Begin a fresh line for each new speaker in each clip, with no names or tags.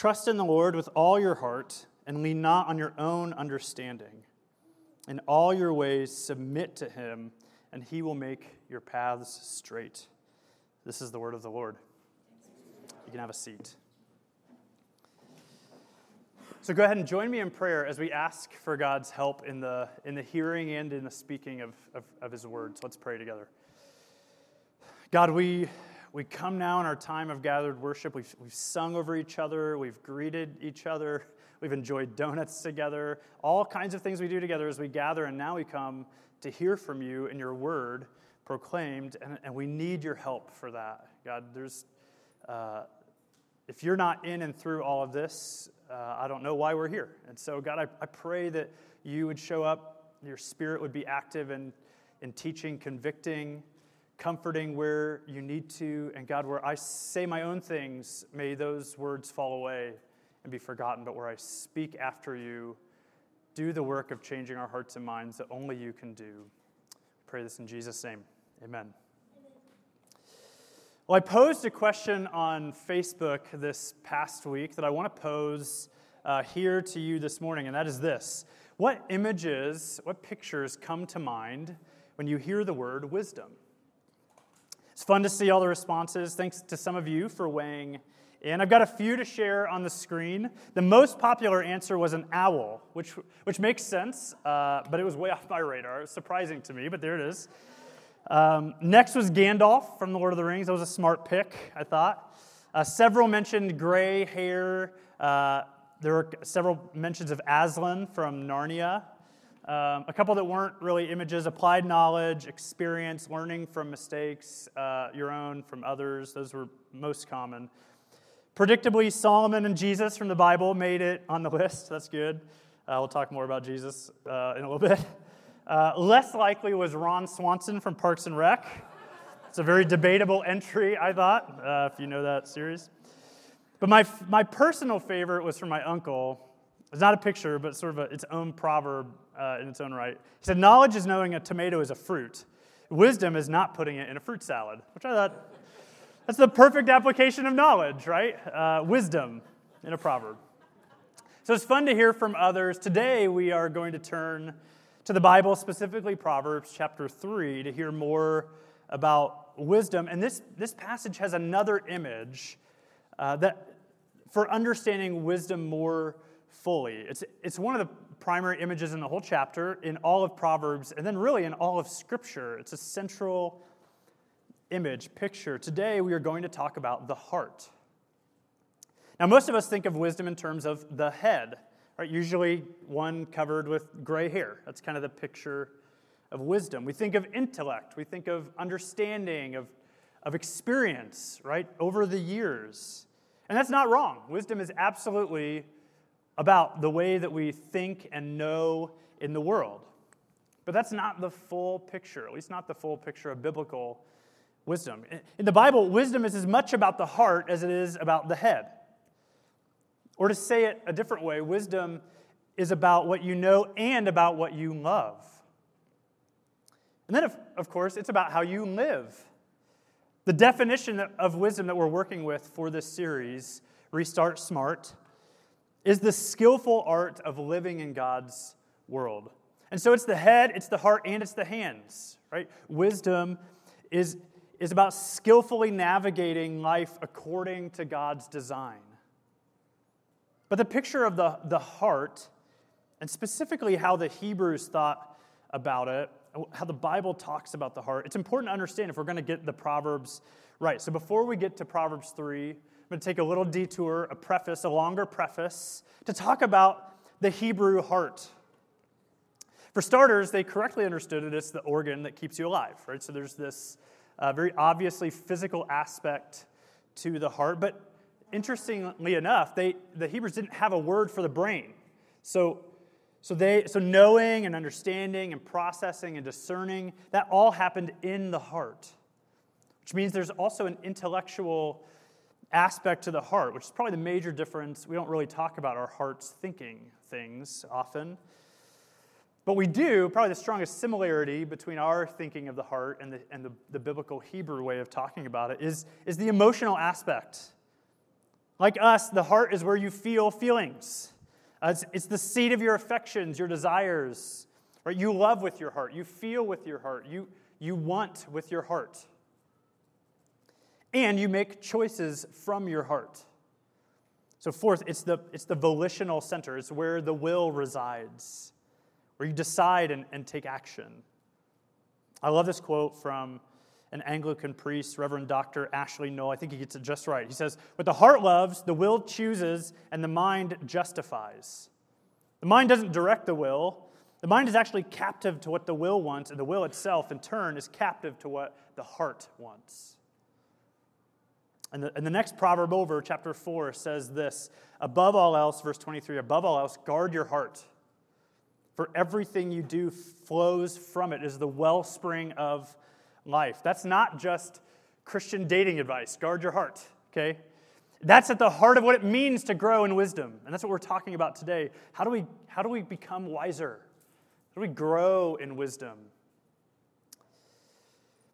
Trust in the Lord with all your heart and lean not on your own understanding. In all your ways, submit to him, and he will make your paths straight. This is the word of the Lord. You can have a seat. So go ahead and join me in prayer as we ask for God's help in the, in the hearing and in the speaking of, of, of his words. Let's pray together. God, we we come now in our time of gathered worship. We've, we've sung over each other, we've greeted each other, we've enjoyed donuts together, all kinds of things we do together as we gather, and now we come to hear from you and your word proclaimed, and, and we need your help for that. God, there's, uh, if you're not in and through all of this, uh, I don't know why we're here. And so, God, I, I pray that you would show up, your spirit would be active in, in teaching, convicting, comforting where you need to. And God, where I say my own things, may those words fall away and be forgotten. But where I speak after you, do the work of changing our hearts and minds that only you can do. Pray this in Jesus' name. Amen. Well, I posed a question on Facebook this past week that I want to pose uh, here to you this morning, and that is this What images, what pictures come to mind when you hear the word wisdom? It's fun to see all the responses. Thanks to some of you for weighing in. I've got a few to share on the screen. The most popular answer was an owl, which, which makes sense, uh, but it was way off my radar. It was surprising to me, but there it is. Um, next was Gandalf from The Lord of the Rings. That was a smart pick, I thought. Uh, several mentioned gray hair. Uh, there were several mentions of Aslan from Narnia. Um, a couple that weren't really images applied knowledge, experience, learning from mistakes, uh, your own from others. Those were most common. Predictably, Solomon and Jesus from the Bible made it on the list. That's good. Uh, we'll talk more about Jesus uh, in a little bit. Uh, less likely was Ron Swanson from Parks and Rec. It's a very debatable entry, I thought, uh, if you know that series. But my, my personal favorite was from my uncle. It's not a picture, but sort of a, its own proverb uh, in its own right. He said, Knowledge is knowing a tomato is a fruit. Wisdom is not putting it in a fruit salad, which I thought that's the perfect application of knowledge, right? Uh, wisdom in a proverb. So it's fun to hear from others. Today we are going to turn to the Bible, specifically Proverbs chapter 3, to hear more about wisdom. And this, this passage has another image uh, that for understanding wisdom more fully. It's, it's one of the primary images in the whole chapter, in all of Proverbs, and then really in all of Scripture. It's a central image, picture. Today we are going to talk about the heart. Now, most of us think of wisdom in terms of the head, right? Usually one covered with gray hair. That's kind of the picture of wisdom. We think of intellect, we think of understanding, of, of experience, right, over the years. And that's not wrong. Wisdom is absolutely about the way that we think and know in the world. But that's not the full picture, at least not the full picture of biblical wisdom. In the Bible, wisdom is as much about the heart as it is about the head. Or to say it a different way, wisdom is about what you know and about what you love. And then, of course, it's about how you live. The definition of wisdom that we're working with for this series, Restart Smart, is the skillful art of living in God's world. And so it's the head, it's the heart, and it's the hands, right? Wisdom is, is about skillfully navigating life according to God's design. But the picture of the, the heart, and specifically how the Hebrews thought about it, how the Bible talks about the heart, it's important to understand if we're going to get the Proverbs right. So before we get to Proverbs 3, I'm going to take a little detour, a preface, a longer preface, to talk about the Hebrew heart. For starters, they correctly understood it as the organ that keeps you alive, right? So there's this uh, very obviously physical aspect to the heart. But interestingly enough, they, the Hebrews didn't have a word for the brain. So, so, they, so knowing and understanding and processing and discerning, that all happened in the heart, which means there's also an intellectual aspect to the heart, which is probably the major difference. We don't really talk about our hearts thinking things often. But we do, probably the strongest similarity between our thinking of the heart and the, and the, the biblical Hebrew way of talking about it is, is the emotional aspect. Like us, the heart is where you feel feelings. Uh, it's, it's the seat of your affections, your desires. Right? You love with your heart. You feel with your heart. You, you want with your heart. And you make choices from your heart. So, fourth, it's the, it's the volitional center. It's where the will resides, where you decide and, and take action. I love this quote from an Anglican priest, Reverend Dr. Ashley Null. I think he gets it just right. He says, What the heart loves, the will chooses, and the mind justifies. The mind doesn't direct the will. The mind is actually captive to what the will wants, and the will itself, in turn, is captive to what the heart wants. And the, and the next proverb over, chapter 4, says this Above all else, verse 23, above all else, guard your heart. For everything you do flows from it, is the wellspring of life. That's not just Christian dating advice. Guard your heart, okay? That's at the heart of what it means to grow in wisdom. And that's what we're talking about today. How do we, how do we become wiser? How do we grow in wisdom?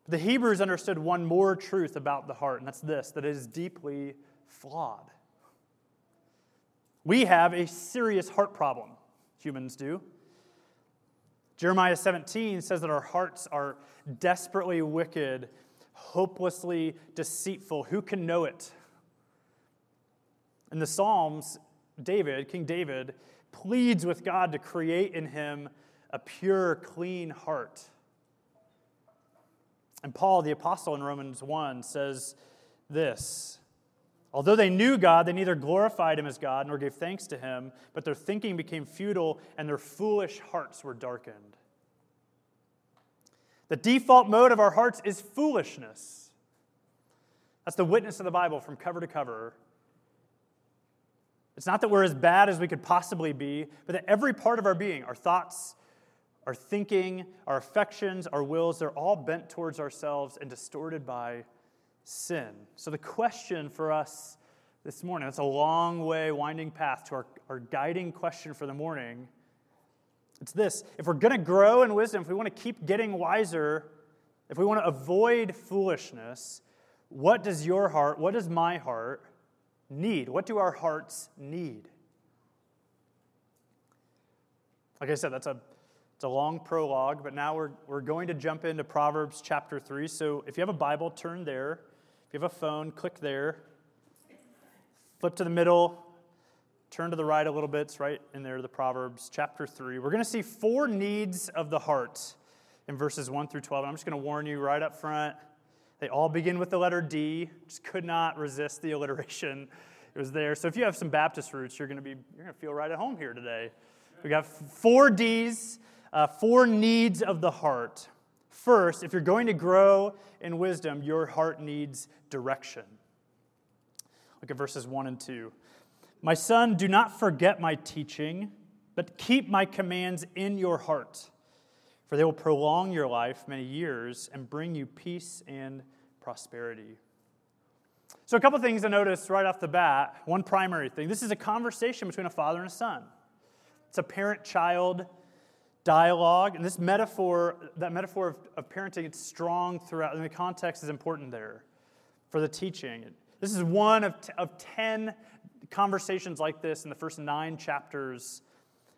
The Hebrews understood one more truth about the heart, and that's this that it is deeply flawed. We have a serious heart problem, humans do. Jeremiah 17 says that our hearts are desperately wicked, hopelessly deceitful. Who can know it? In the Psalms, David, King David, pleads with God to create in him a pure, clean heart. And Paul, the apostle in Romans 1, says this Although they knew God, they neither glorified him as God nor gave thanks to him, but their thinking became futile and their foolish hearts were darkened. The default mode of our hearts is foolishness. That's the witness of the Bible from cover to cover. It's not that we're as bad as we could possibly be, but that every part of our being, our thoughts, our thinking, our affections, our wills, they're all bent towards ourselves and distorted by sin. So, the question for us this morning, it's a long way, winding path to our, our guiding question for the morning it's this if we're going to grow in wisdom, if we want to keep getting wiser, if we want to avoid foolishness, what does your heart, what does my heart need? What do our hearts need? Like I said, that's a, it's a long prologue, but now we're, we're going to jump into Proverbs chapter 3. So if you have a Bible, turn there. If you have a phone, click there. Flip to the middle, Turn to the right a little bit. It's right in there, the Proverbs, chapter 3. We're going to see four needs of the heart in verses 1 through 12. I'm just going to warn you right up front. They all begin with the letter D. Just could not resist the alliteration. It was there. So if you have some Baptist roots, you're going to be you're going to feel right at home here today. We got four D's, uh, four needs of the heart. First, if you're going to grow in wisdom, your heart needs direction. Look at verses 1 and 2. My son, do not forget my teaching, but keep my commands in your heart, for they will prolong your life many years and bring you peace and prosperity. So, a couple things to notice right off the bat. One primary thing this is a conversation between a father and a son, it's a parent child dialogue. And this metaphor, that metaphor of, of parenting, it's strong throughout. And the context is important there for the teaching. This is one of, t- of 10 conversations like this in the first nine chapters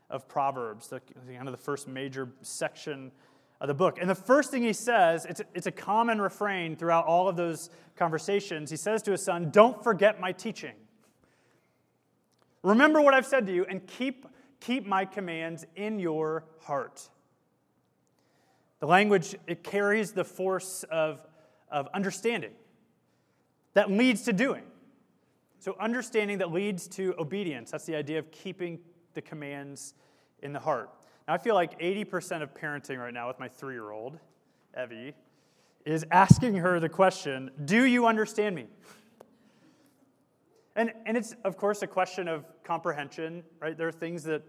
of Proverbs, the, kind of the first major section of the book. And the first thing he says, it's, it's a common refrain throughout all of those conversations. He says to his son, Don't forget my teaching. Remember what I've said to you and keep, keep my commands in your heart. The language, it carries the force of, of understanding that leads to doing. So, understanding that leads to obedience. That's the idea of keeping the commands in the heart. Now, I feel like 80% of parenting right now with my three year old, Evie, is asking her the question Do you understand me? And, and it's, of course, a question of comprehension, right? There are things that,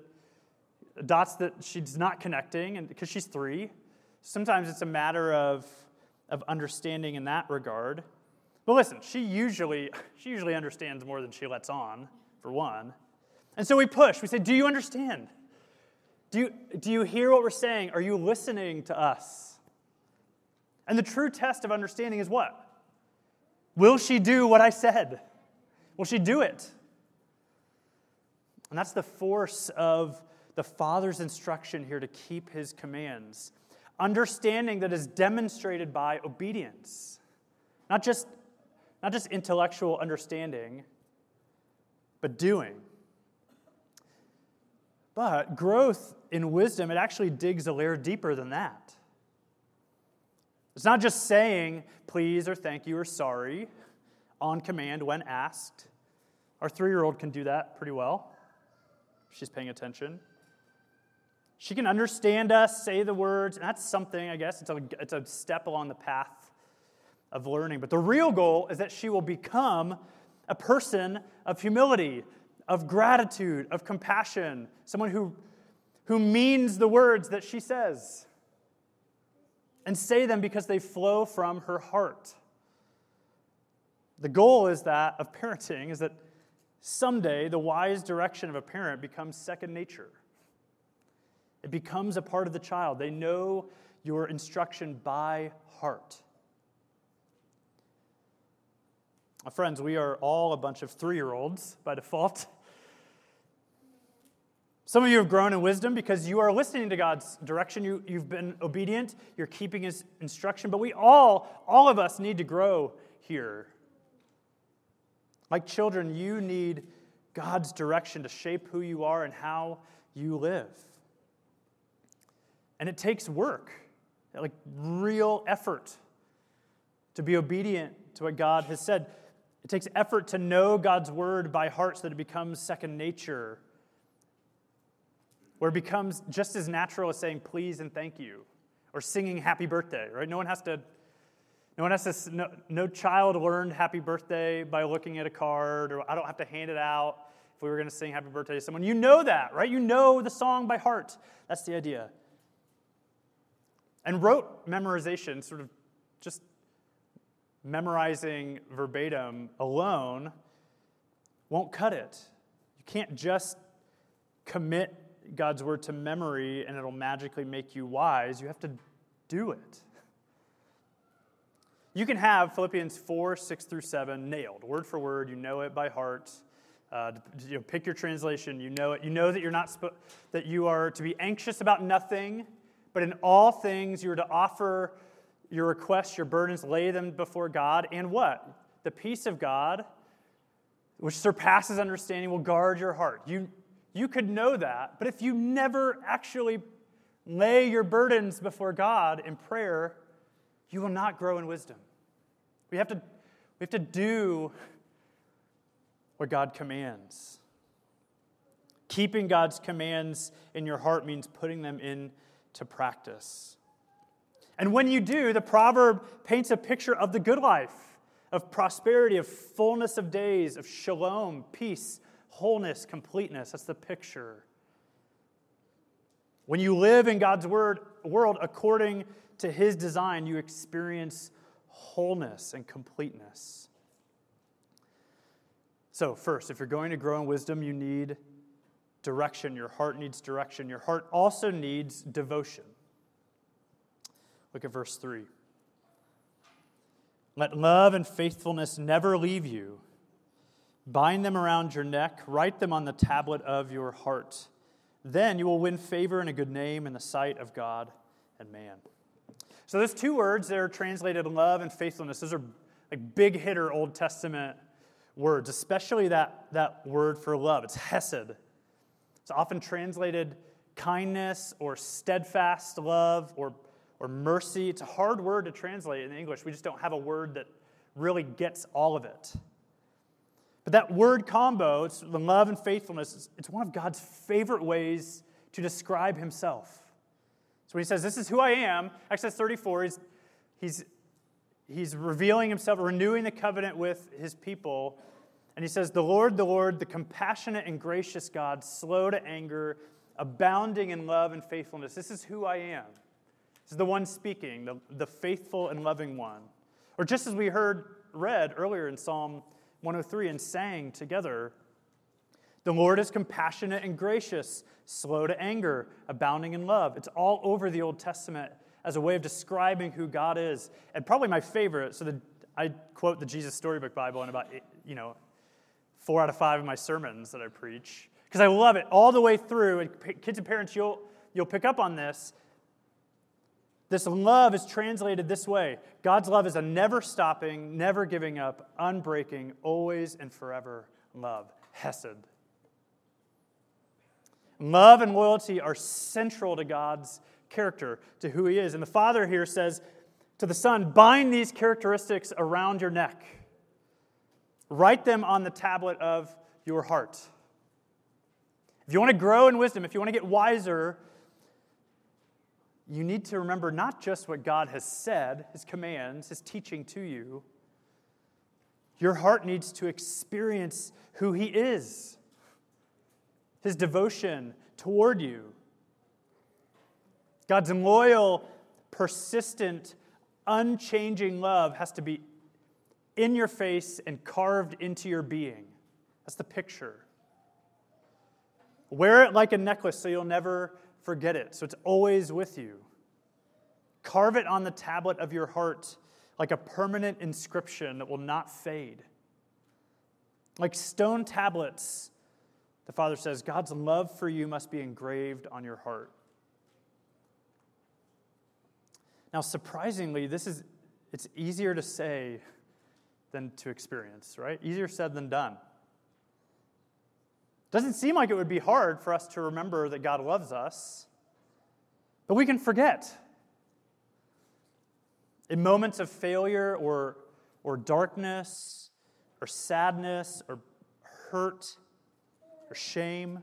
dots that she's not connecting, and because she's three. Sometimes it's a matter of, of understanding in that regard. But listen, she usually, she usually understands more than she lets on, for one. And so we push. We say, Do you understand? Do you, do you hear what we're saying? Are you listening to us? And the true test of understanding is what? Will she do what I said? Will she do it? And that's the force of the Father's instruction here to keep his commands. Understanding that is demonstrated by obedience, not just, not just intellectual understanding, but doing. But growth in wisdom, it actually digs a layer deeper than that. It's not just saying please or thank you or sorry on command when asked. Our three year old can do that pretty well. She's paying attention. She can understand us, say the words, and that's something, I guess. It's a, it's a step along the path of learning. But the real goal is that she will become a person of humility, of gratitude, of compassion, someone who, who means the words that she says and say them because they flow from her heart. The goal is that of parenting is that someday the wise direction of a parent becomes second nature. It becomes a part of the child. They know your instruction by heart. Friends, we are all a bunch of three year olds by default. Some of you have grown in wisdom because you are listening to God's direction. You, you've been obedient. You're keeping His instruction. But we all, all of us, need to grow here. Like children, you need God's direction to shape who you are and how you live. And it takes work, like real effort, to be obedient to what God has said. It takes effort to know God's word by heart so that it becomes second nature where it becomes just as natural as saying please and thank you or singing happy birthday, right? No one has to, no one has to, no, no child learned happy birthday by looking at a card, or I don't have to hand it out if we were going to sing happy birthday to someone. You know that, right? You know the song by heart. That's the idea. And rote memorization, sort of just memorizing verbatim alone, won't cut it. You can't just commit God's word to memory and it'll magically make you wise. You have to do it. You can have Philippians 4, 6 through 7 nailed, word for word. You know it by heart. Uh, you know, pick your translation. You know it. You know that you're not sp- that you are to be anxious about nothing, but in all things you are to offer your requests, your burdens, lay them before God, and what? The peace of God, which surpasses understanding, will guard your heart. You you could know that, but if you never actually lay your burdens before God in prayer, you will not grow in wisdom. We have to, we have to do what God commands. Keeping God's commands in your heart means putting them into practice. And when you do, the proverb paints a picture of the good life, of prosperity, of fullness of days, of shalom, peace, wholeness, completeness. That's the picture. When you live in God's word, world according to his design, you experience wholeness and completeness. So, first, if you're going to grow in wisdom, you need direction. Your heart needs direction. Your heart also needs devotion. Look at verse 3. Let love and faithfulness never leave you. Bind them around your neck, write them on the tablet of your heart. Then you will win favor and a good name in the sight of God and man. So, those two words that are translated love and faithfulness, those are like big hitter Old Testament words, especially that, that word for love. It's hesed. It's often translated kindness or steadfast love or, or mercy. It's a hard word to translate in English. We just don't have a word that really gets all of it. But that word combo, it's the love and faithfulness, it's one of God's favorite ways to describe himself. So he says, This is who I am, Exodus 34, he's, he's, he's revealing himself, renewing the covenant with his people. And he says, The Lord, the Lord, the compassionate and gracious God, slow to anger, abounding in love and faithfulness. This is who I am. This is the one speaking, the, the faithful and loving one. Or just as we heard read earlier in Psalm 103 and sang together. The Lord is compassionate and gracious, slow to anger, abounding in love. It's all over the Old Testament as a way of describing who God is. And probably my favorite, so the, I quote the Jesus Storybook Bible in about, eh, you know, four out of five of my sermons that I preach because I love it all the way through. And kids and parents, you'll, you'll pick up on this. This love is translated this way God's love is a never stopping, never giving up, unbreaking, always and forever love. Hesed. Love and loyalty are central to God's character, to who He is. And the Father here says to the Son, bind these characteristics around your neck, write them on the tablet of your heart. If you want to grow in wisdom, if you want to get wiser, you need to remember not just what God has said, His commands, His teaching to you. Your heart needs to experience who He is, His devotion toward you. God's loyal, persistent, unchanging love has to be in your face and carved into your being. That's the picture. Wear it like a necklace so you'll never forget it, so it's always with you. Carve it on the tablet of your heart like a permanent inscription that will not fade. Like stone tablets, the Father says, God's love for you must be engraved on your heart. Now, surprisingly, this is it's easier to say than to experience, right? Easier said than done. Doesn't seem like it would be hard for us to remember that God loves us, but we can forget. In moments of failure or, or darkness or sadness or hurt or shame,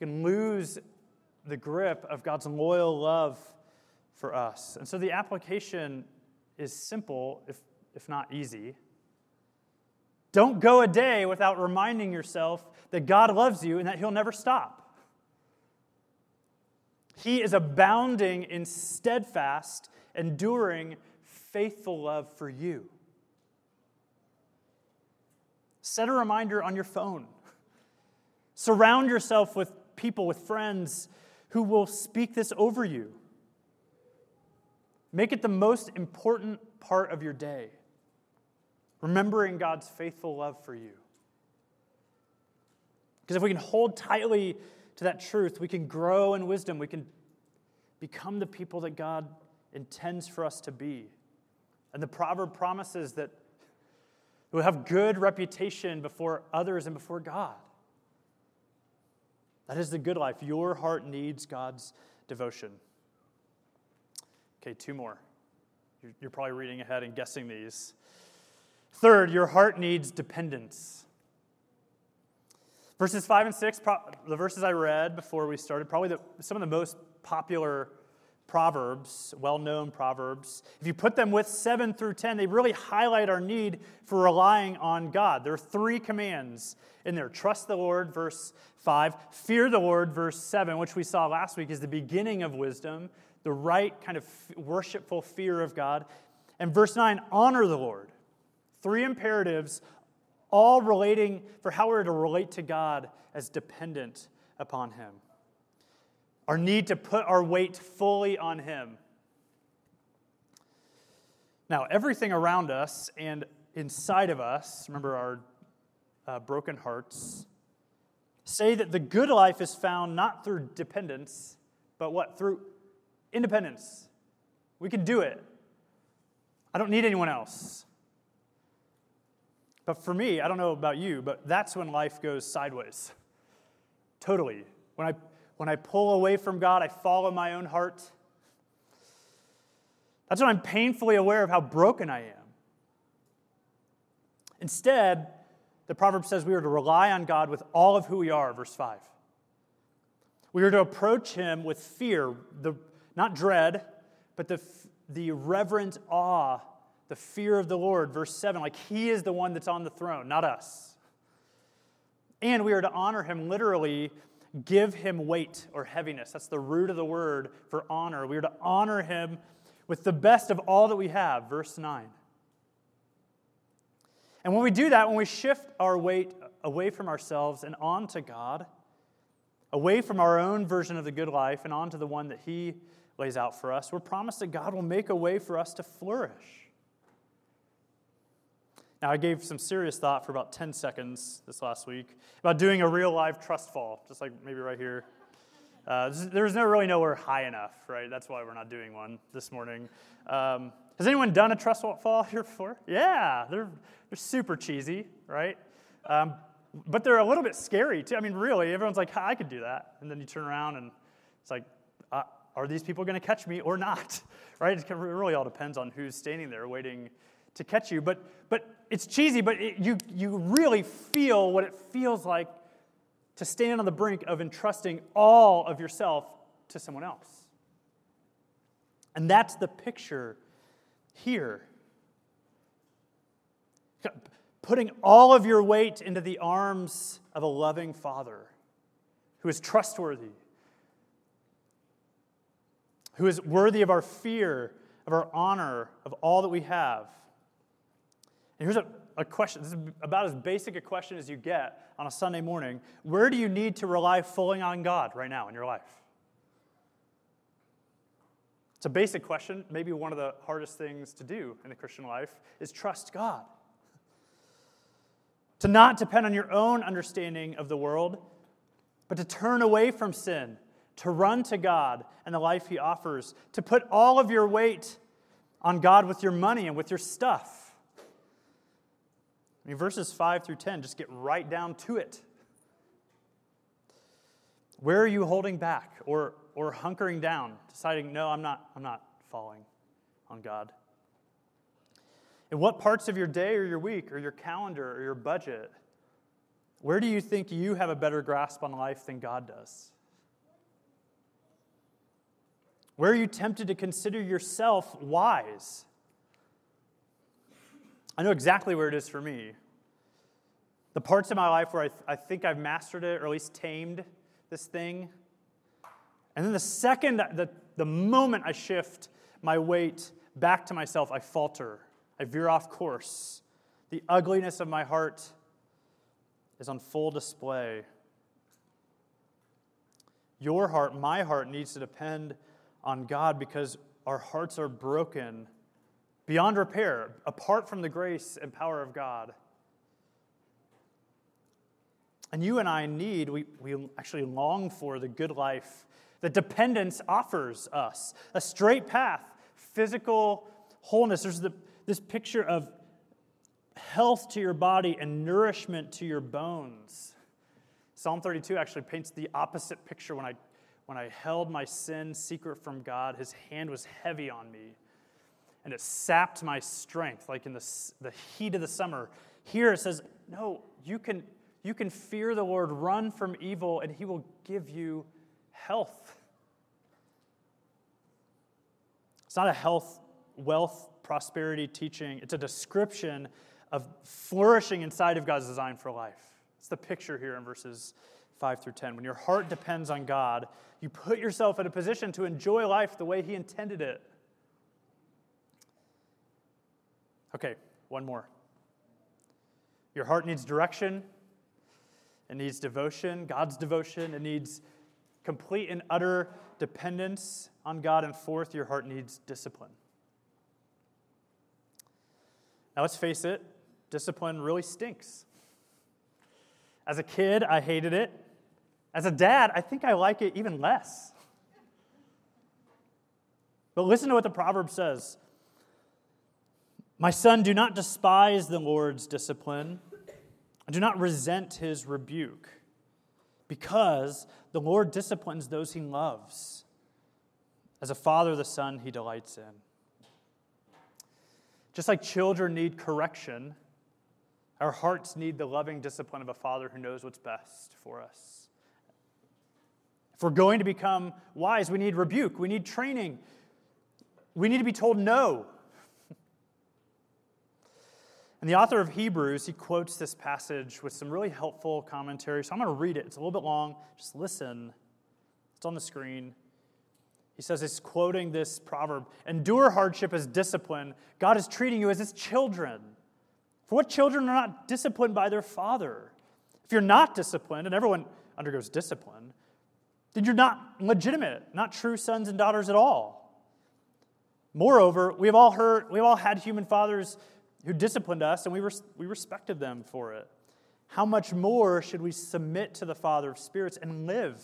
we can lose the grip of God's loyal love for us. And so the application is simple, if, if not easy. Don't go a day without reminding yourself that God loves you and that He'll never stop. He is abounding in steadfast, enduring, faithful love for you. Set a reminder on your phone. Surround yourself with people, with friends who will speak this over you. Make it the most important part of your day remembering God's faithful love for you. Because if we can hold tightly to that truth, we can grow in wisdom. We can become the people that God intends for us to be. And the proverb promises that we'll have good reputation before others and before God. That is the good life. Your heart needs God's devotion. Okay, two more. You're probably reading ahead and guessing these. Third, your heart needs dependence. Verses 5 and 6, the verses I read before we started, probably the, some of the most popular proverbs, well known proverbs. If you put them with 7 through 10, they really highlight our need for relying on God. There are three commands in there trust the Lord, verse 5, fear the Lord, verse 7, which we saw last week is the beginning of wisdom, the right kind of worshipful fear of God. And verse 9, honor the Lord. Three imperatives, all relating for how we're to relate to God as dependent upon Him. Our need to put our weight fully on Him. Now, everything around us and inside of us, remember our uh, broken hearts, say that the good life is found not through dependence, but what? Through independence. We can do it. I don't need anyone else. But for me, I don't know about you, but that's when life goes sideways. Totally. When I, when I pull away from God, I follow my own heart. That's when I'm painfully aware of how broken I am. Instead, the proverb says we are to rely on God with all of who we are, verse 5. We are to approach Him with fear, the, not dread, but the, the reverent awe the fear of the Lord, verse 7, like he is the one that's on the throne, not us. And we are to honor him literally, give him weight or heaviness. That's the root of the word for honor. We are to honor him with the best of all that we have, verse 9. And when we do that, when we shift our weight away from ourselves and onto God, away from our own version of the good life and onto the one that He lays out for us, we're promised that God will make a way for us to flourish. Now, I gave some serious thought for about 10 seconds this last week about doing a real live trust fall, just like maybe right here. Uh, there's no really nowhere high enough, right? That's why we're not doing one this morning. Um, has anyone done a trust fall here before? Yeah, they're, they're super cheesy, right? Um, but they're a little bit scary too. I mean, really, everyone's like, I could do that. And then you turn around and it's like, uh, are these people going to catch me or not? Right? It really all depends on who's standing there waiting to catch you. But, but it's cheesy, but it, you, you really feel what it feels like to stand on the brink of entrusting all of yourself to someone else. And that's the picture here. Putting all of your weight into the arms of a loving Father who is trustworthy, who is worthy of our fear, of our honor, of all that we have. Here's a, a question this is about as basic a question as you get on a Sunday morning. Where do you need to rely fully on God right now in your life? It's a basic question. Maybe one of the hardest things to do in the Christian life is trust God. To not depend on your own understanding of the world, but to turn away from sin, to run to God and the life He offers, to put all of your weight on God with your money and with your stuff. Mean, verses 5 through 10 just get right down to it. Where are you holding back or, or hunkering down, deciding, no, I'm not, I'm not falling on God? In what parts of your day or your week or your calendar or your budget, where do you think you have a better grasp on life than God does? Where are you tempted to consider yourself wise? I know exactly where it is for me. The parts of my life where I, th- I think I've mastered it or at least tamed this thing. And then the second, the, the moment I shift my weight back to myself, I falter. I veer off course. The ugliness of my heart is on full display. Your heart, my heart, needs to depend on God because our hearts are broken beyond repair, apart from the grace and power of God. And you and I need, we, we actually long for the good life that dependence offers us a straight path, physical wholeness. There's the, this picture of health to your body and nourishment to your bones. Psalm 32 actually paints the opposite picture when I, when I held my sin secret from God, his hand was heavy on me and it sapped my strength, like in the, the heat of the summer. Here it says, No, you can, you can fear the Lord, run from evil, and he will give you health. It's not a health, wealth, prosperity teaching, it's a description of flourishing inside of God's design for life. It's the picture here in verses 5 through 10. When your heart depends on God, you put yourself in a position to enjoy life the way He intended it. Okay, one more. Your heart needs direction, it needs devotion, God's devotion. It needs complete and utter dependence on God. And fourth, your heart needs discipline. Now, let's face it, discipline really stinks. As a kid, I hated it. As a dad, I think I like it even less. But listen to what the proverb says My son, do not despise the Lord's discipline and do not resent his rebuke, because the Lord disciplines those he loves. As a father, the son he delights in. Just like children need correction, our hearts need the loving discipline of a father who knows what's best for us. If we're going to become wise, we need rebuke, we need training, we need to be told no and the author of Hebrews, he quotes this passage with some really helpful commentary. So I'm going to read it. It's a little bit long. Just listen. It's on the screen. He says he's quoting this proverb Endure hardship as discipline. God is treating you as his children. For what children are not disciplined by their father? If you're not disciplined, and everyone undergoes discipline, then you're not legitimate, not true sons and daughters at all. Moreover, we have all heard, we've all had human fathers who disciplined us, and we, res- we respected them for it. How much more should we submit to the Father of spirits and live?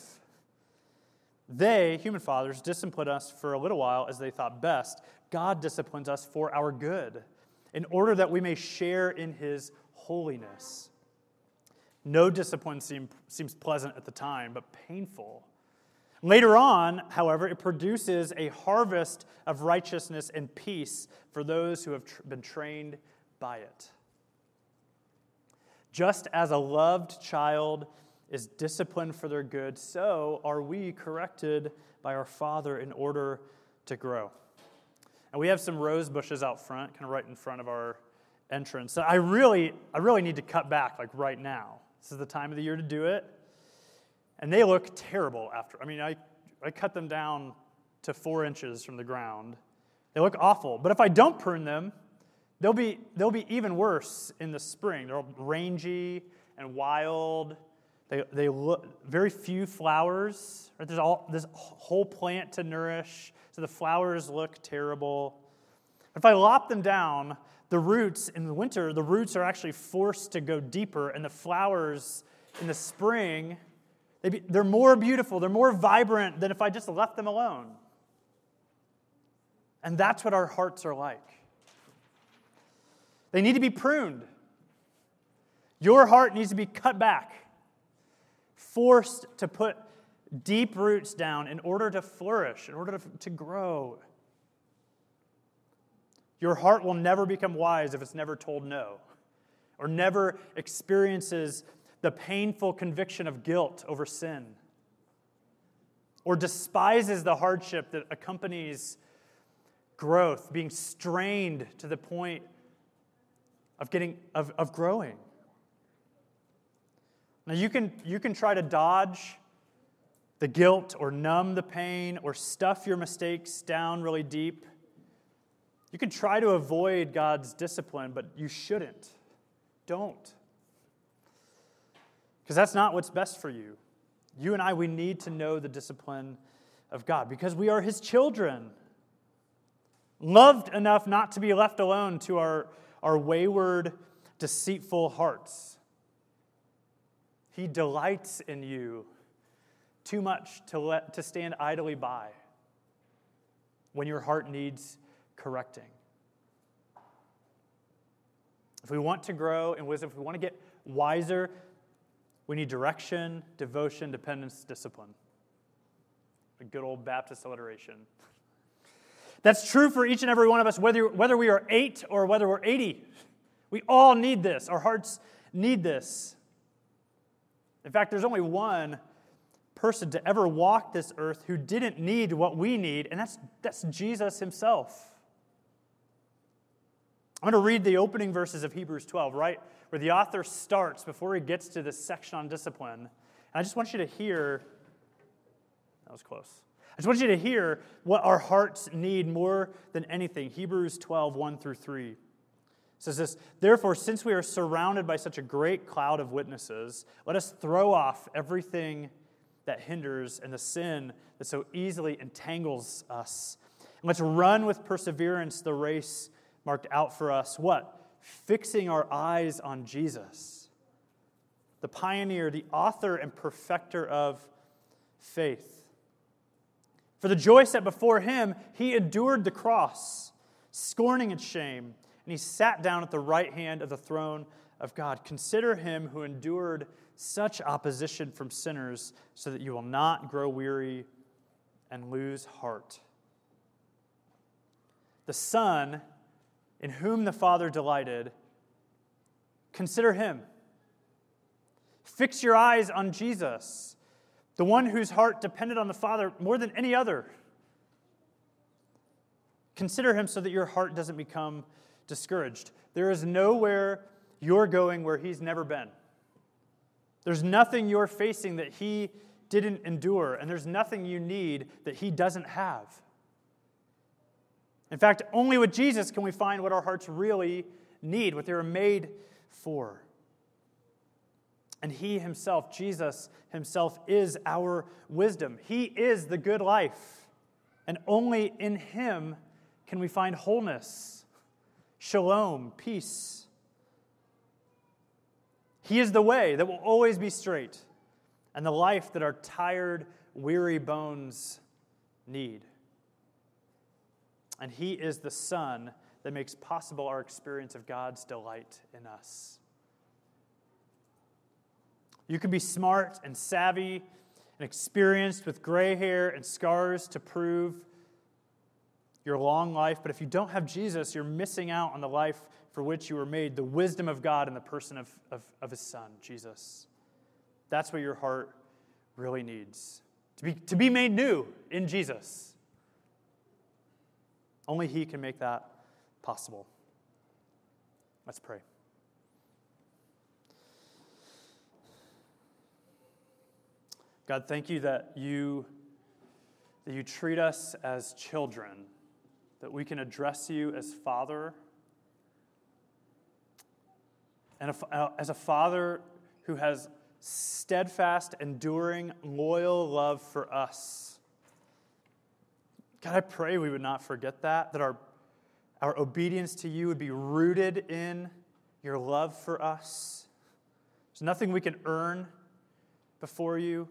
They, human fathers, disciplined us for a little while as they thought best. God disciplines us for our good, in order that we may share in his holiness. No discipline seem, seems pleasant at the time, but painful. Later on, however, it produces a harvest of righteousness and peace for those who have tr- been trained by it. Just as a loved child is disciplined for their good, so are we corrected by our Father in order to grow. And we have some rose bushes out front, kind of right in front of our entrance. So I really, I really need to cut back like right now. This is the time of the year to do it. And they look terrible after. I mean, I, I cut them down to four inches from the ground. They look awful. But if I don't prune them, they'll be, they'll be even worse in the spring. They're all rangy and wild they, they look very few flowers. Right? There's all this whole plant to nourish, so the flowers look terrible. If I lop them down, the roots in the winter, the roots are actually forced to go deeper, and the flowers in the spring, they be, they're more beautiful, they're more vibrant than if I just left them alone. And that's what our hearts are like. They need to be pruned. Your heart needs to be cut back forced to put deep roots down in order to flourish, in order to, to grow. Your heart will never become wise if it's never told no, or never experiences the painful conviction of guilt over sin, or despises the hardship that accompanies growth, being strained to the point of, getting, of, of growing. Now, you can, you can try to dodge the guilt or numb the pain or stuff your mistakes down really deep. You can try to avoid God's discipline, but you shouldn't. Don't. Because that's not what's best for you. You and I, we need to know the discipline of God because we are His children. Loved enough not to be left alone to our, our wayward, deceitful hearts. He delights in you too much to, let, to stand idly by when your heart needs correcting. If we want to grow in wisdom, if we want to get wiser, we need direction, devotion, dependence, discipline. A good old Baptist alliteration. That's true for each and every one of us, whether, whether we are eight or whether we're 80. We all need this. Our hearts need this. In fact, there's only one person to ever walk this earth who didn't need what we need, and that's, that's Jesus himself. I'm going to read the opening verses of Hebrews 12, right where the author starts before he gets to this section on discipline. And I just want you to hear, that was close. I just want you to hear what our hearts need more than anything. Hebrews 12, 1 through 3 says this Therefore, since we are surrounded by such a great cloud of witnesses, let us throw off everything that hinders and the sin that so easily entangles us. And let's run with perseverance the race marked out for us. What? Fixing our eyes on Jesus, the pioneer, the author, and perfecter of faith. For the joy set before him, he endured the cross, scorning its shame and he sat down at the right hand of the throne of God. Consider him who endured such opposition from sinners, so that you will not grow weary and lose heart. The Son, in whom the Father delighted, consider him. Fix your eyes on Jesus, the one whose heart depended on the Father more than any other. Consider him so that your heart doesn't become discouraged. There is nowhere you're going where he's never been. There's nothing you're facing that he didn't endure, and there's nothing you need that he doesn't have. In fact, only with Jesus can we find what our hearts really need, what they were made for. And he himself, Jesus himself, is our wisdom. He is the good life. And only in him can we find wholeness shalom, peace. He is the way that will always be straight and the life that our tired, weary bones need. And He is the Son that makes possible our experience of God's delight in us. You can be smart and savvy and experienced with gray hair and scars to prove your long life, but if you don't have Jesus, you're missing out on the life for which you were made, the wisdom of God in the person of, of, of His Son, Jesus. That's what your heart really needs to be, to be made new in Jesus. Only He can make that possible. Let's pray. God, thank you that you, that you treat us as children, that we can address you as Father. And uh, as a Father who has steadfast, enduring, loyal love for us. God, I pray we would not forget that, that our, our obedience to you would be rooted in your love for us. There's nothing we can earn before you.